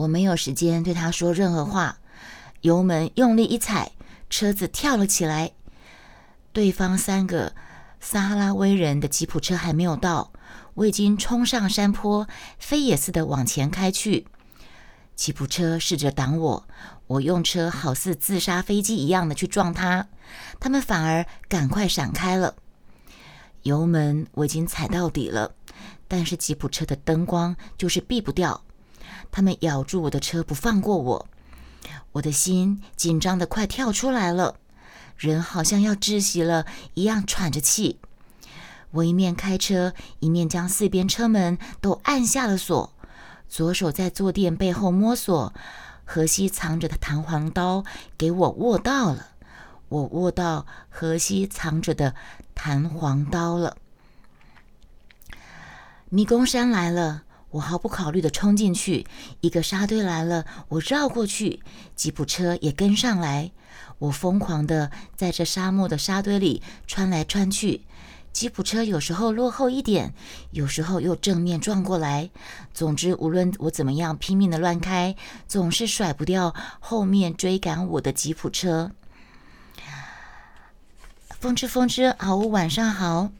我没有时间对他说任何话，油门用力一踩，车子跳了起来。对方三个撒哈拉威人的吉普车还没有到，我已经冲上山坡，飞也似的往前开去。吉普车试着挡我，我用车好似自杀飞机一样的去撞他，他们反而赶快闪开了。油门我已经踩到底了，但是吉普车的灯光就是避不掉，他们咬住我的车不放过我，我的心紧张的快跳出来了，人好像要窒息了一样喘着气。我一面开车，一面将四边车门都按下了锁。左手在坐垫背后摸索，荷西藏着的弹簧刀给我握到了，我握到荷西藏着的弹簧刀了。迷宫山来了，我毫不考虑的冲进去；一个沙堆来了，我绕过去；吉普车也跟上来，我疯狂的在这沙漠的沙堆里穿来穿去。吉普车有时候落后一点，有时候又正面撞过来。总之，无论我怎么样拼命的乱开，总是甩不掉后面追赶我的吉普车。风之风之，好，晚上好。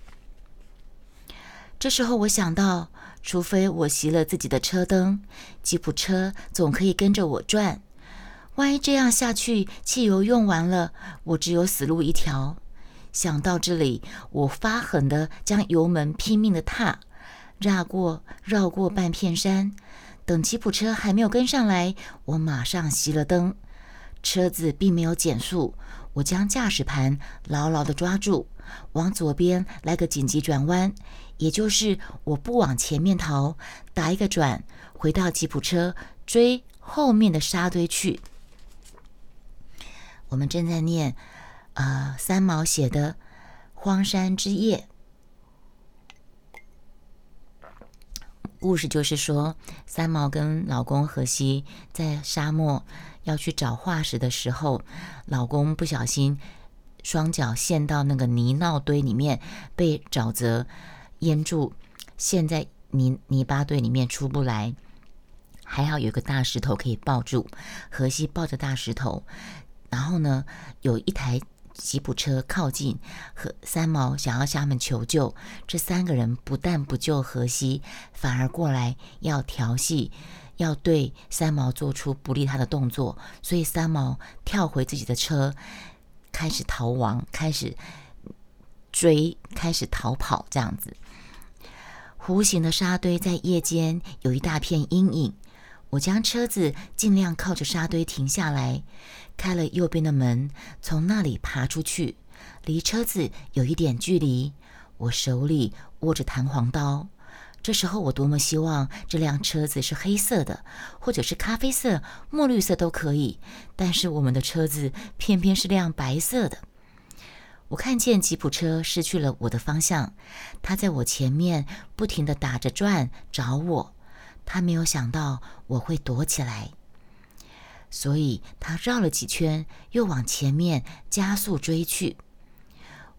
这时候我想到，除非我熄了自己的车灯，吉普车总可以跟着我转。万一这样下去，汽油用完了，我只有死路一条。想到这里，我发狠的将油门拼命的踏，绕过绕过半片山。等吉普车还没有跟上来，我马上熄了灯。车子并没有减速，我将驾驶盘牢牢的抓住，往左边来个紧急转弯，也就是我不往前面逃，打一个转，回到吉普车追后面的沙堆去。我们正在念。呃，三毛写的《荒山之夜》故事就是说，三毛跟老公荷西在沙漠要去找化石的时候，老公不小心双脚陷到那个泥淖堆里面，被沼泽淹住，陷在泥泥巴堆里面出不来。还好有个大石头可以抱住，荷西抱着大石头，然后呢，有一台。吉普车靠近，和三毛想要向他们求救。这三个人不但不救荷西，反而过来要调戏，要对三毛做出不利他的动作。所以三毛跳回自己的车，开始逃亡，开始追，开始逃跑。这样子，弧形的沙堆在夜间有一大片阴影。我将车子尽量靠着沙堆停下来。开了右边的门，从那里爬出去，离车子有一点距离。我手里握着弹簧刀。这时候我多么希望这辆车子是黑色的，或者是咖啡色、墨绿色都可以。但是我们的车子偏偏是辆白色的。我看见吉普车失去了我的方向，它在我前面不停地打着转找我。他没有想到我会躲起来。所以他绕了几圈，又往前面加速追去。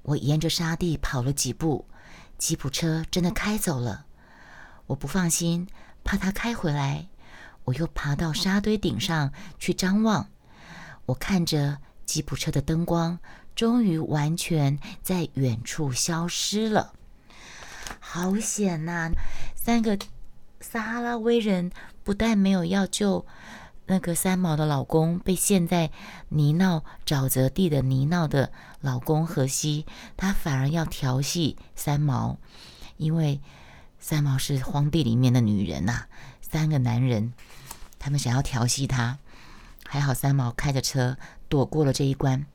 我沿着沙地跑了几步，吉普车真的开走了。我不放心，怕他开回来，我又爬到沙堆顶上去张望。我看着吉普车的灯光，终于完全在远处消失了。好险呐！三个撒哈拉威人不但没有要救。那个三毛的老公被陷在泥淖沼泽地的泥淖的老公荷西，他反而要调戏三毛，因为三毛是荒地里面的女人呐。三个男人，他们想要调戏她，还好三毛开着车躲过了这一关。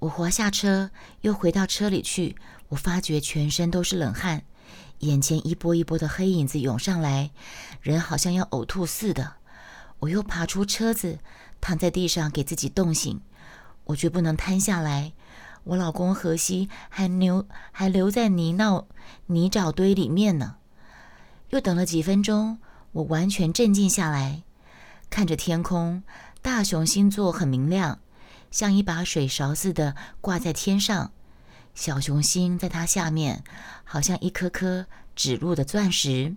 我滑下车，又回到车里去，我发觉全身都是冷汗，眼前一波一波的黑影子涌上来，人好像要呕吐似的。我又爬出车子，躺在地上给自己冻醒。我绝不能瘫下来。我老公荷西还留 还留在泥淖泥沼堆里面呢。又等了几分钟，我完全镇静下来，看着天空，大熊星座很明亮，像一把水勺似的挂在天上。小熊星在它下面，好像一颗颗指路的钻石。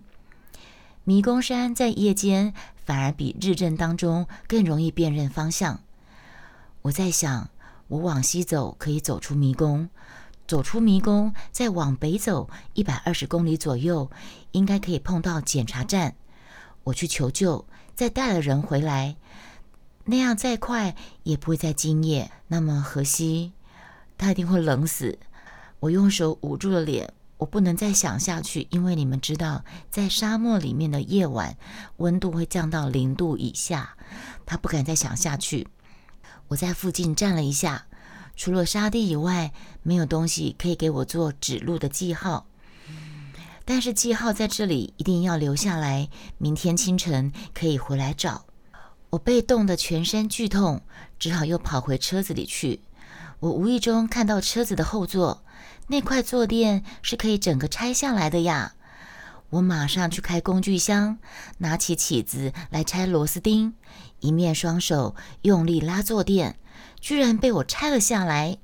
迷宫山在夜间反而比日正当中更容易辨认方向。我在想，我往西走可以走出迷宫，走出迷宫再往北走一百二十公里左右，应该可以碰到检查站。我去求救，再带了人回来，那样再快也不会再今夜。那么荷西，他一定会冷死。我用手捂住了脸，我不能再想下去，因为你们知道，在沙漠里面的夜晚，温度会降到零度以下。他不敢再想下去。我在附近站了一下，除了沙地以外，没有东西可以给我做指路的记号。但是记号在这里一定要留下来，明天清晨可以回来找。我被冻得全身剧痛，只好又跑回车子里去。我无意中看到车子的后座那块坐垫是可以整个拆下来的呀！我马上去开工具箱，拿起起子来拆螺丝钉，一面双手用力拉坐垫，居然被我拆了下来。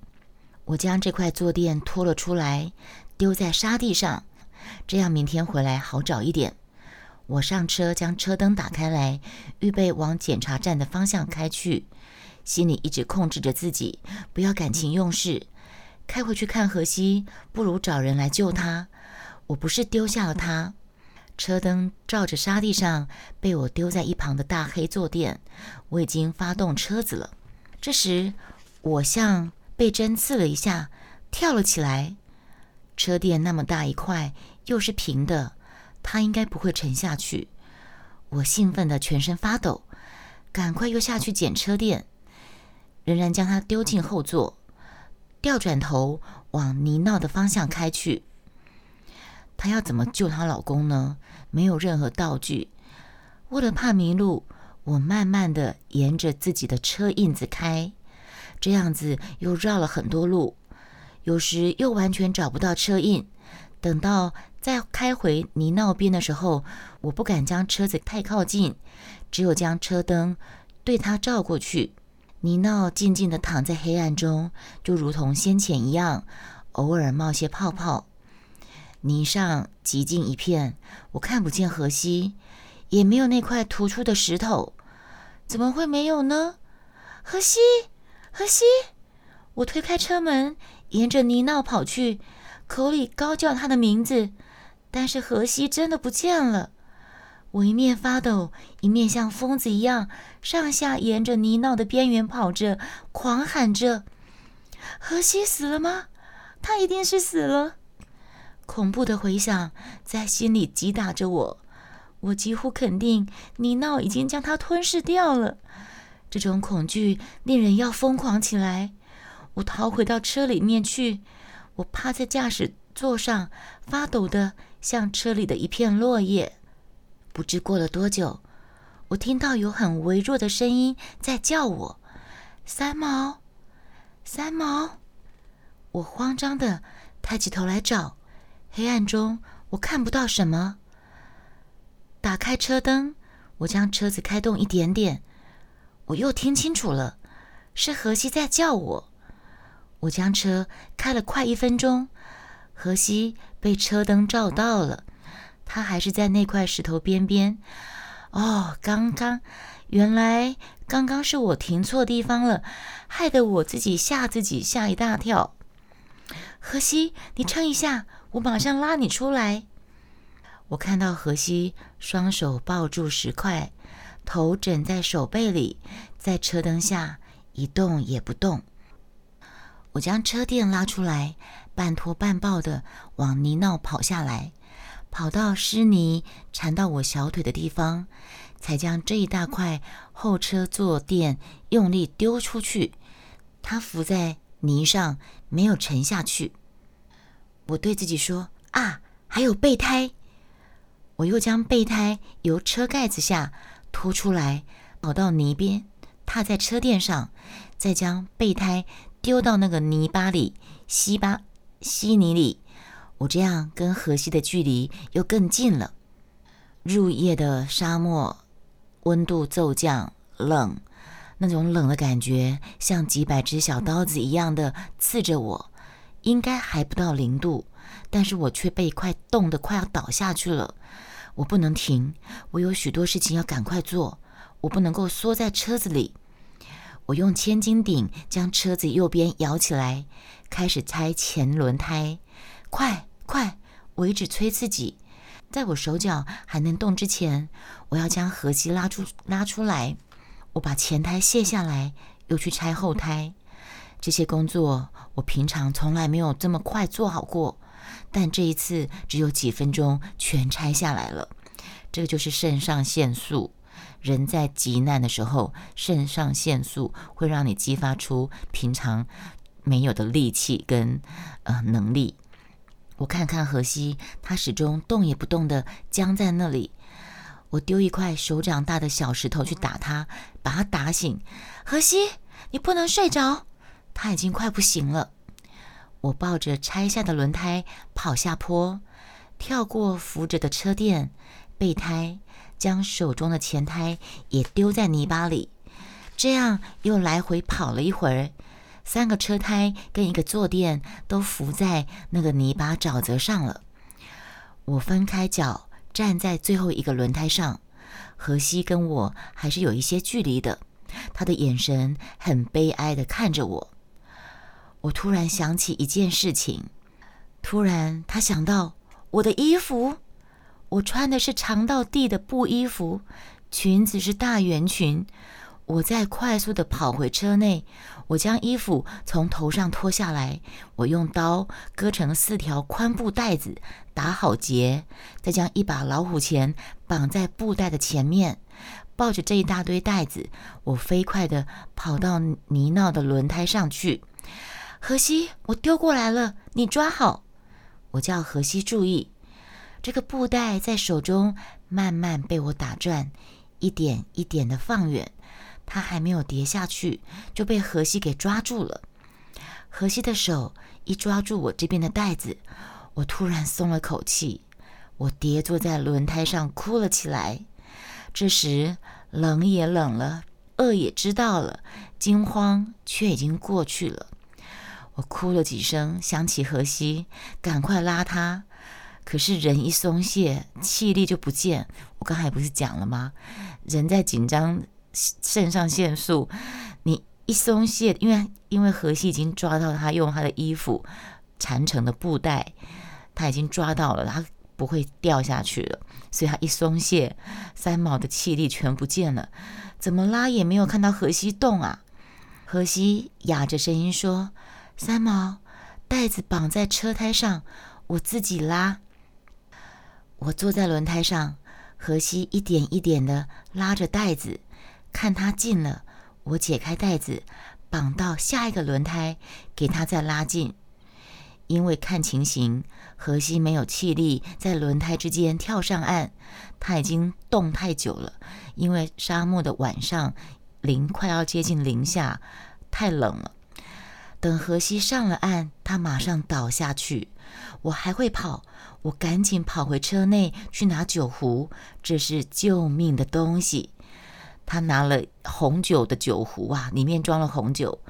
我将这块坐垫拖了出来，丢在沙地上。这样明天回来好找一点。我上车，将车灯打开来，预备往检查站的方向开去，心里一直控制着自己，不要感情用事。开回去看荷西，不如找人来救他。我不是丢下了他。车灯照着沙地上被我丢在一旁的大黑坐垫，我已经发动车子了。这时，我像被针刺了一下，跳了起来。车垫那么大一块。又是平的，它应该不会沉下去。我兴奋的全身发抖，赶快又下去捡车垫，仍然将它丢进后座，调转头往泥淖的方向开去。她要怎么救她老公呢？没有任何道具，为了怕迷路，我慢慢的沿着自己的车印子开，这样子又绕了很多路，有时又完全找不到车印。等到再开回泥淖边的时候，我不敢将车子太靠近，只有将车灯对它照过去。泥淖静静地躺在黑暗中，就如同先前一样，偶尔冒些泡泡。泥上寂静一片，我看不见河西，也没有那块突出的石头。怎么会没有呢？河西，河西！我推开车门，沿着泥淖跑去。口里高叫他的名字，但是荷西真的不见了。我一面发抖，一面像疯子一样上下沿着泥淖的边缘跑着，狂喊着：“荷西死了吗？他一定是死了！”恐怖的回响在心里击打着我。我几乎肯定泥淖已经将他吞噬掉了。这种恐惧令人要疯狂起来。我逃回到车里面去。我趴在驾驶座上，发抖的像车里的一片落叶。不知过了多久，我听到有很微弱的声音在叫我：“三毛，三毛！”我慌张的抬起头来找，黑暗中我看不到什么。打开车灯，我将车子开动一点点，我又听清楚了，是荷西在叫我。我将车开了快一分钟，荷西被车灯照到了，他还是在那块石头边边。哦，刚刚，原来刚刚是我停错地方了，害得我自己吓自己吓一大跳。荷西，你撑一下，我马上拉你出来。我看到荷西双手抱住石块，头枕在手背里，在车灯下一动也不动。我将车垫拉出来，半拖半抱的往泥淖跑下来，跑到湿泥缠到我小腿的地方，才将这一大块后车坐垫用力丢出去。它浮在泥上，没有沉下去。我对自己说：“啊，还有备胎！”我又将备胎由车盖子下拖出来，跑到泥边，踏在车垫上，再将备胎。丢到那个泥巴里，稀巴稀泥里，我这样跟河西的距离又更近了。入夜的沙漠，温度骤降，冷，那种冷的感觉像几百只小刀子一样的刺着我。应该还不到零度，但是我却被快冻得快要倒下去了。我不能停，我有许多事情要赶快做，我不能够缩在车子里。我用千斤顶将车子右边摇起来，开始拆前轮胎。快快！我一直催自己，在我手脚还能动之前，我要将荷西拉出拉出来。我把前胎卸下来，又去拆后胎。这些工作我平常从来没有这么快做好过，但这一次只有几分钟全拆下来了。这个就是肾上腺素。人在急难的时候，肾上腺素会让你激发出平常没有的力气跟呃能力。我看看荷西，他始终动也不动的僵在那里。我丢一块手掌大的小石头去打他，把他打醒。荷西，你不能睡着。他已经快不行了。我抱着拆下的轮胎跑下坡，跳过扶着的车垫、备胎，将手中的前胎也丢在泥巴里。这样又来回跑了一会儿，三个车胎跟一个坐垫都浮在那个泥巴沼泽上了。我分开脚站在最后一个轮胎上，荷西跟我还是有一些距离的。他的眼神很悲哀的看着我。我突然想起一件事情，突然他想到我的衣服，我穿的是长到地的布衣服，裙子是大圆裙。我再快速的跑回车内，我将衣服从头上脱下来，我用刀割成四条宽布带子，打好结，再将一把老虎钳绑在布袋的前面，抱着这一大堆袋子，我飞快的跑到泥淖的轮胎上去。荷西，我丢过来了，你抓好。我叫荷西注意，这个布袋在手中慢慢被我打转，一点一点的放远。他还没有跌下去，就被荷西给抓住了。荷西的手一抓住我这边的袋子，我突然松了口气。我跌坐在轮胎上哭了起来。这时冷也冷了，饿也知道了，惊慌却已经过去了。我哭了几声，想起荷西，赶快拉他。可是人一松懈，气力就不见。我刚才不是讲了吗？人在紧张，肾上腺素，你一松懈，因为因为荷西已经抓到他用他的衣服缠成的布袋，他已经抓到了，他不会掉下去了。所以他一松懈，三毛的气力全不见了，怎么拉也没有看到荷西动啊。荷西哑着声音说。三毛，袋子绑在车胎上，我自己拉。我坐在轮胎上，荷西一点一点的拉着袋子，看他近了，我解开袋子，绑到下一个轮胎，给他再拉近。因为看情形，荷西没有气力在轮胎之间跳上岸，他已经冻太久了。因为沙漠的晚上，零快要接近零下，太冷了。等荷西上了岸，他马上倒下去。我还会跑，我赶紧跑回车内去拿酒壶，这是救命的东西。他拿了红酒的酒壶啊，里面装了红酒，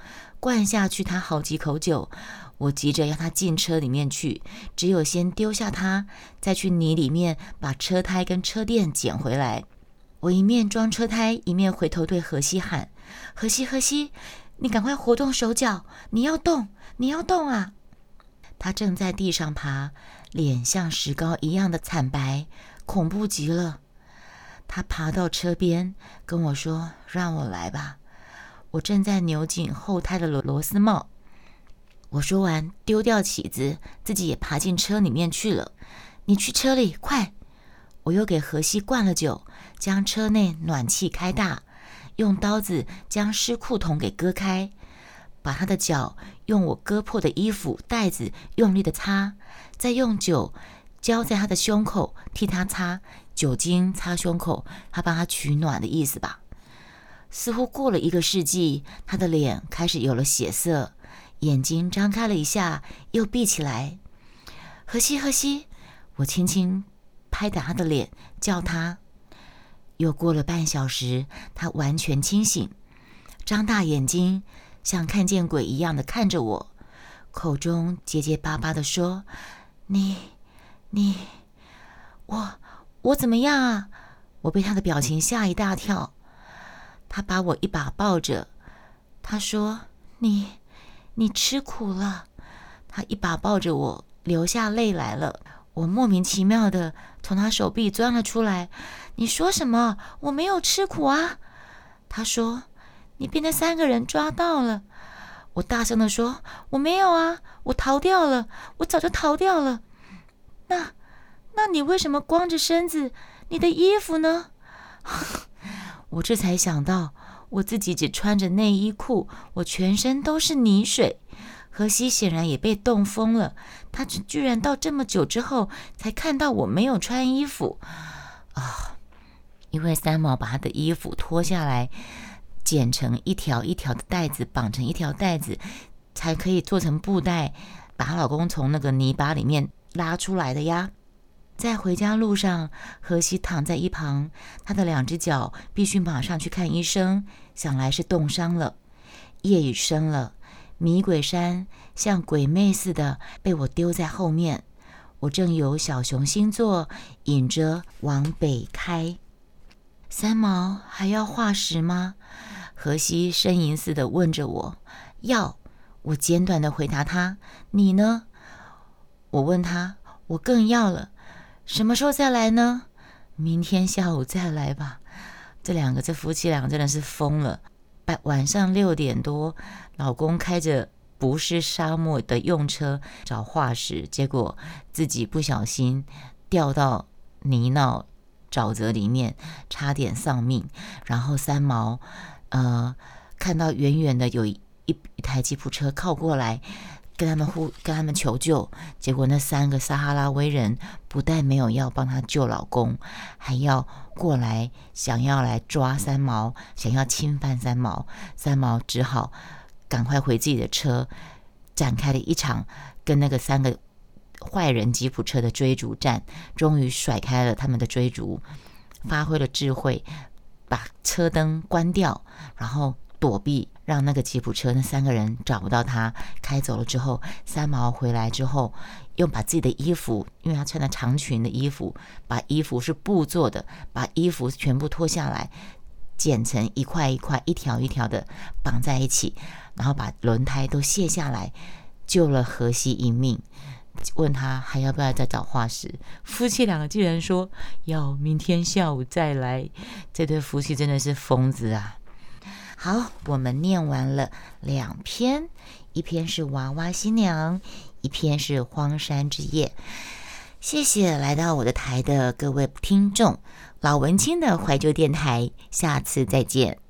灌下去他好几口酒。我急着要他进车里面去，只有先丢下他，再去泥里面把车胎跟车垫捡回来。我一面装车胎，一面回头对荷西喊：“荷西，荷西。”你赶快活动手脚！你要动，你要动啊！他正在地上爬，脸像石膏一样的惨白，恐怖极了。他爬到车边，跟我说：“让我来吧。”我正在扭紧后胎的螺螺丝帽。我说完，丢掉起子，自己也爬进车里面去了。你去车里，快！我又给荷西灌了酒，将车内暖气开大。用刀子将湿裤筒给割开，把他的脚用我割破的衣服袋子用力的擦，再用酒浇在他的胸口替他擦酒精擦胸口，他帮他取暖的意思吧。似乎过了一个世纪，他的脸开始有了血色，眼睛张开了一下又闭起来。荷西，荷西，我轻轻拍打他的脸，叫他。又过了半小时，他完全清醒，张大眼睛，像看见鬼一样的看着我，口中结结巴巴的说：“你，你，我，我怎么样啊？我被他的表情吓一大跳。他把我一把抱着，他说：“你，你吃苦了。”他一把抱着我，流下泪来了。我莫名其妙的从他手臂钻了出来。你说什么？我没有吃苦啊！他说：“你被那三个人抓到了。”我大声的说：“我没有啊，我逃掉了，我早就逃掉了。”那，那你为什么光着身子？你的衣服呢？我这才想到，我自己只穿着内衣裤，我全身都是泥水。荷西显然也被冻疯了，他居然到这么久之后才看到我没有穿衣服啊！因为三毛把他的衣服脱下来，剪成一条一条的带子，绑成一条带子，才可以做成布袋，把老公从那个泥巴里面拉出来的呀。在回家路上，荷西躺在一旁，他的两只脚必须马上去看医生，想来是冻伤了。夜已深了。迷鬼山像鬼魅似的被我丢在后面，我正由小熊星座引着往北开。三毛还要化石吗？荷西呻吟似的问着我。要，我简短的回答他。你呢？我问他。我更要了。什么时候再来呢？明天下午再来吧。这两个，这夫妻俩真的是疯了。晚晚上六点多，老公开着不是沙漠的用车找化石，结果自己不小心掉到泥淖沼泽里面，差点丧命。然后三毛，呃，看到远远的有一一台吉普车靠过来。跟他们呼，跟他们求救，结果那三个撒哈拉威人不但没有要帮他救老公，还要过来想要来抓三毛，想要侵犯三毛。三毛只好赶快回自己的车，展开了一场跟那个三个坏人吉普车的追逐战，终于甩开了他们的追逐，发挥了智慧，把车灯关掉，然后。躲避，让那个吉普车那三个人找不到他，开走了之后，三毛回来之后，又把自己的衣服，因为他穿的长裙的衣服，把衣服是布做的，把衣服全部脱下来，剪成一块一块、一条一条的绑在一起，然后把轮胎都卸下来，救了荷西一命。问他还要不要再找化石？夫妻两个竟然说要明天下午再来。这对夫妻真的是疯子啊！好，我们念完了两篇，一篇是娃娃新娘，一篇是荒山之夜。谢谢来到我的台的各位听众，老文青的怀旧电台，下次再见。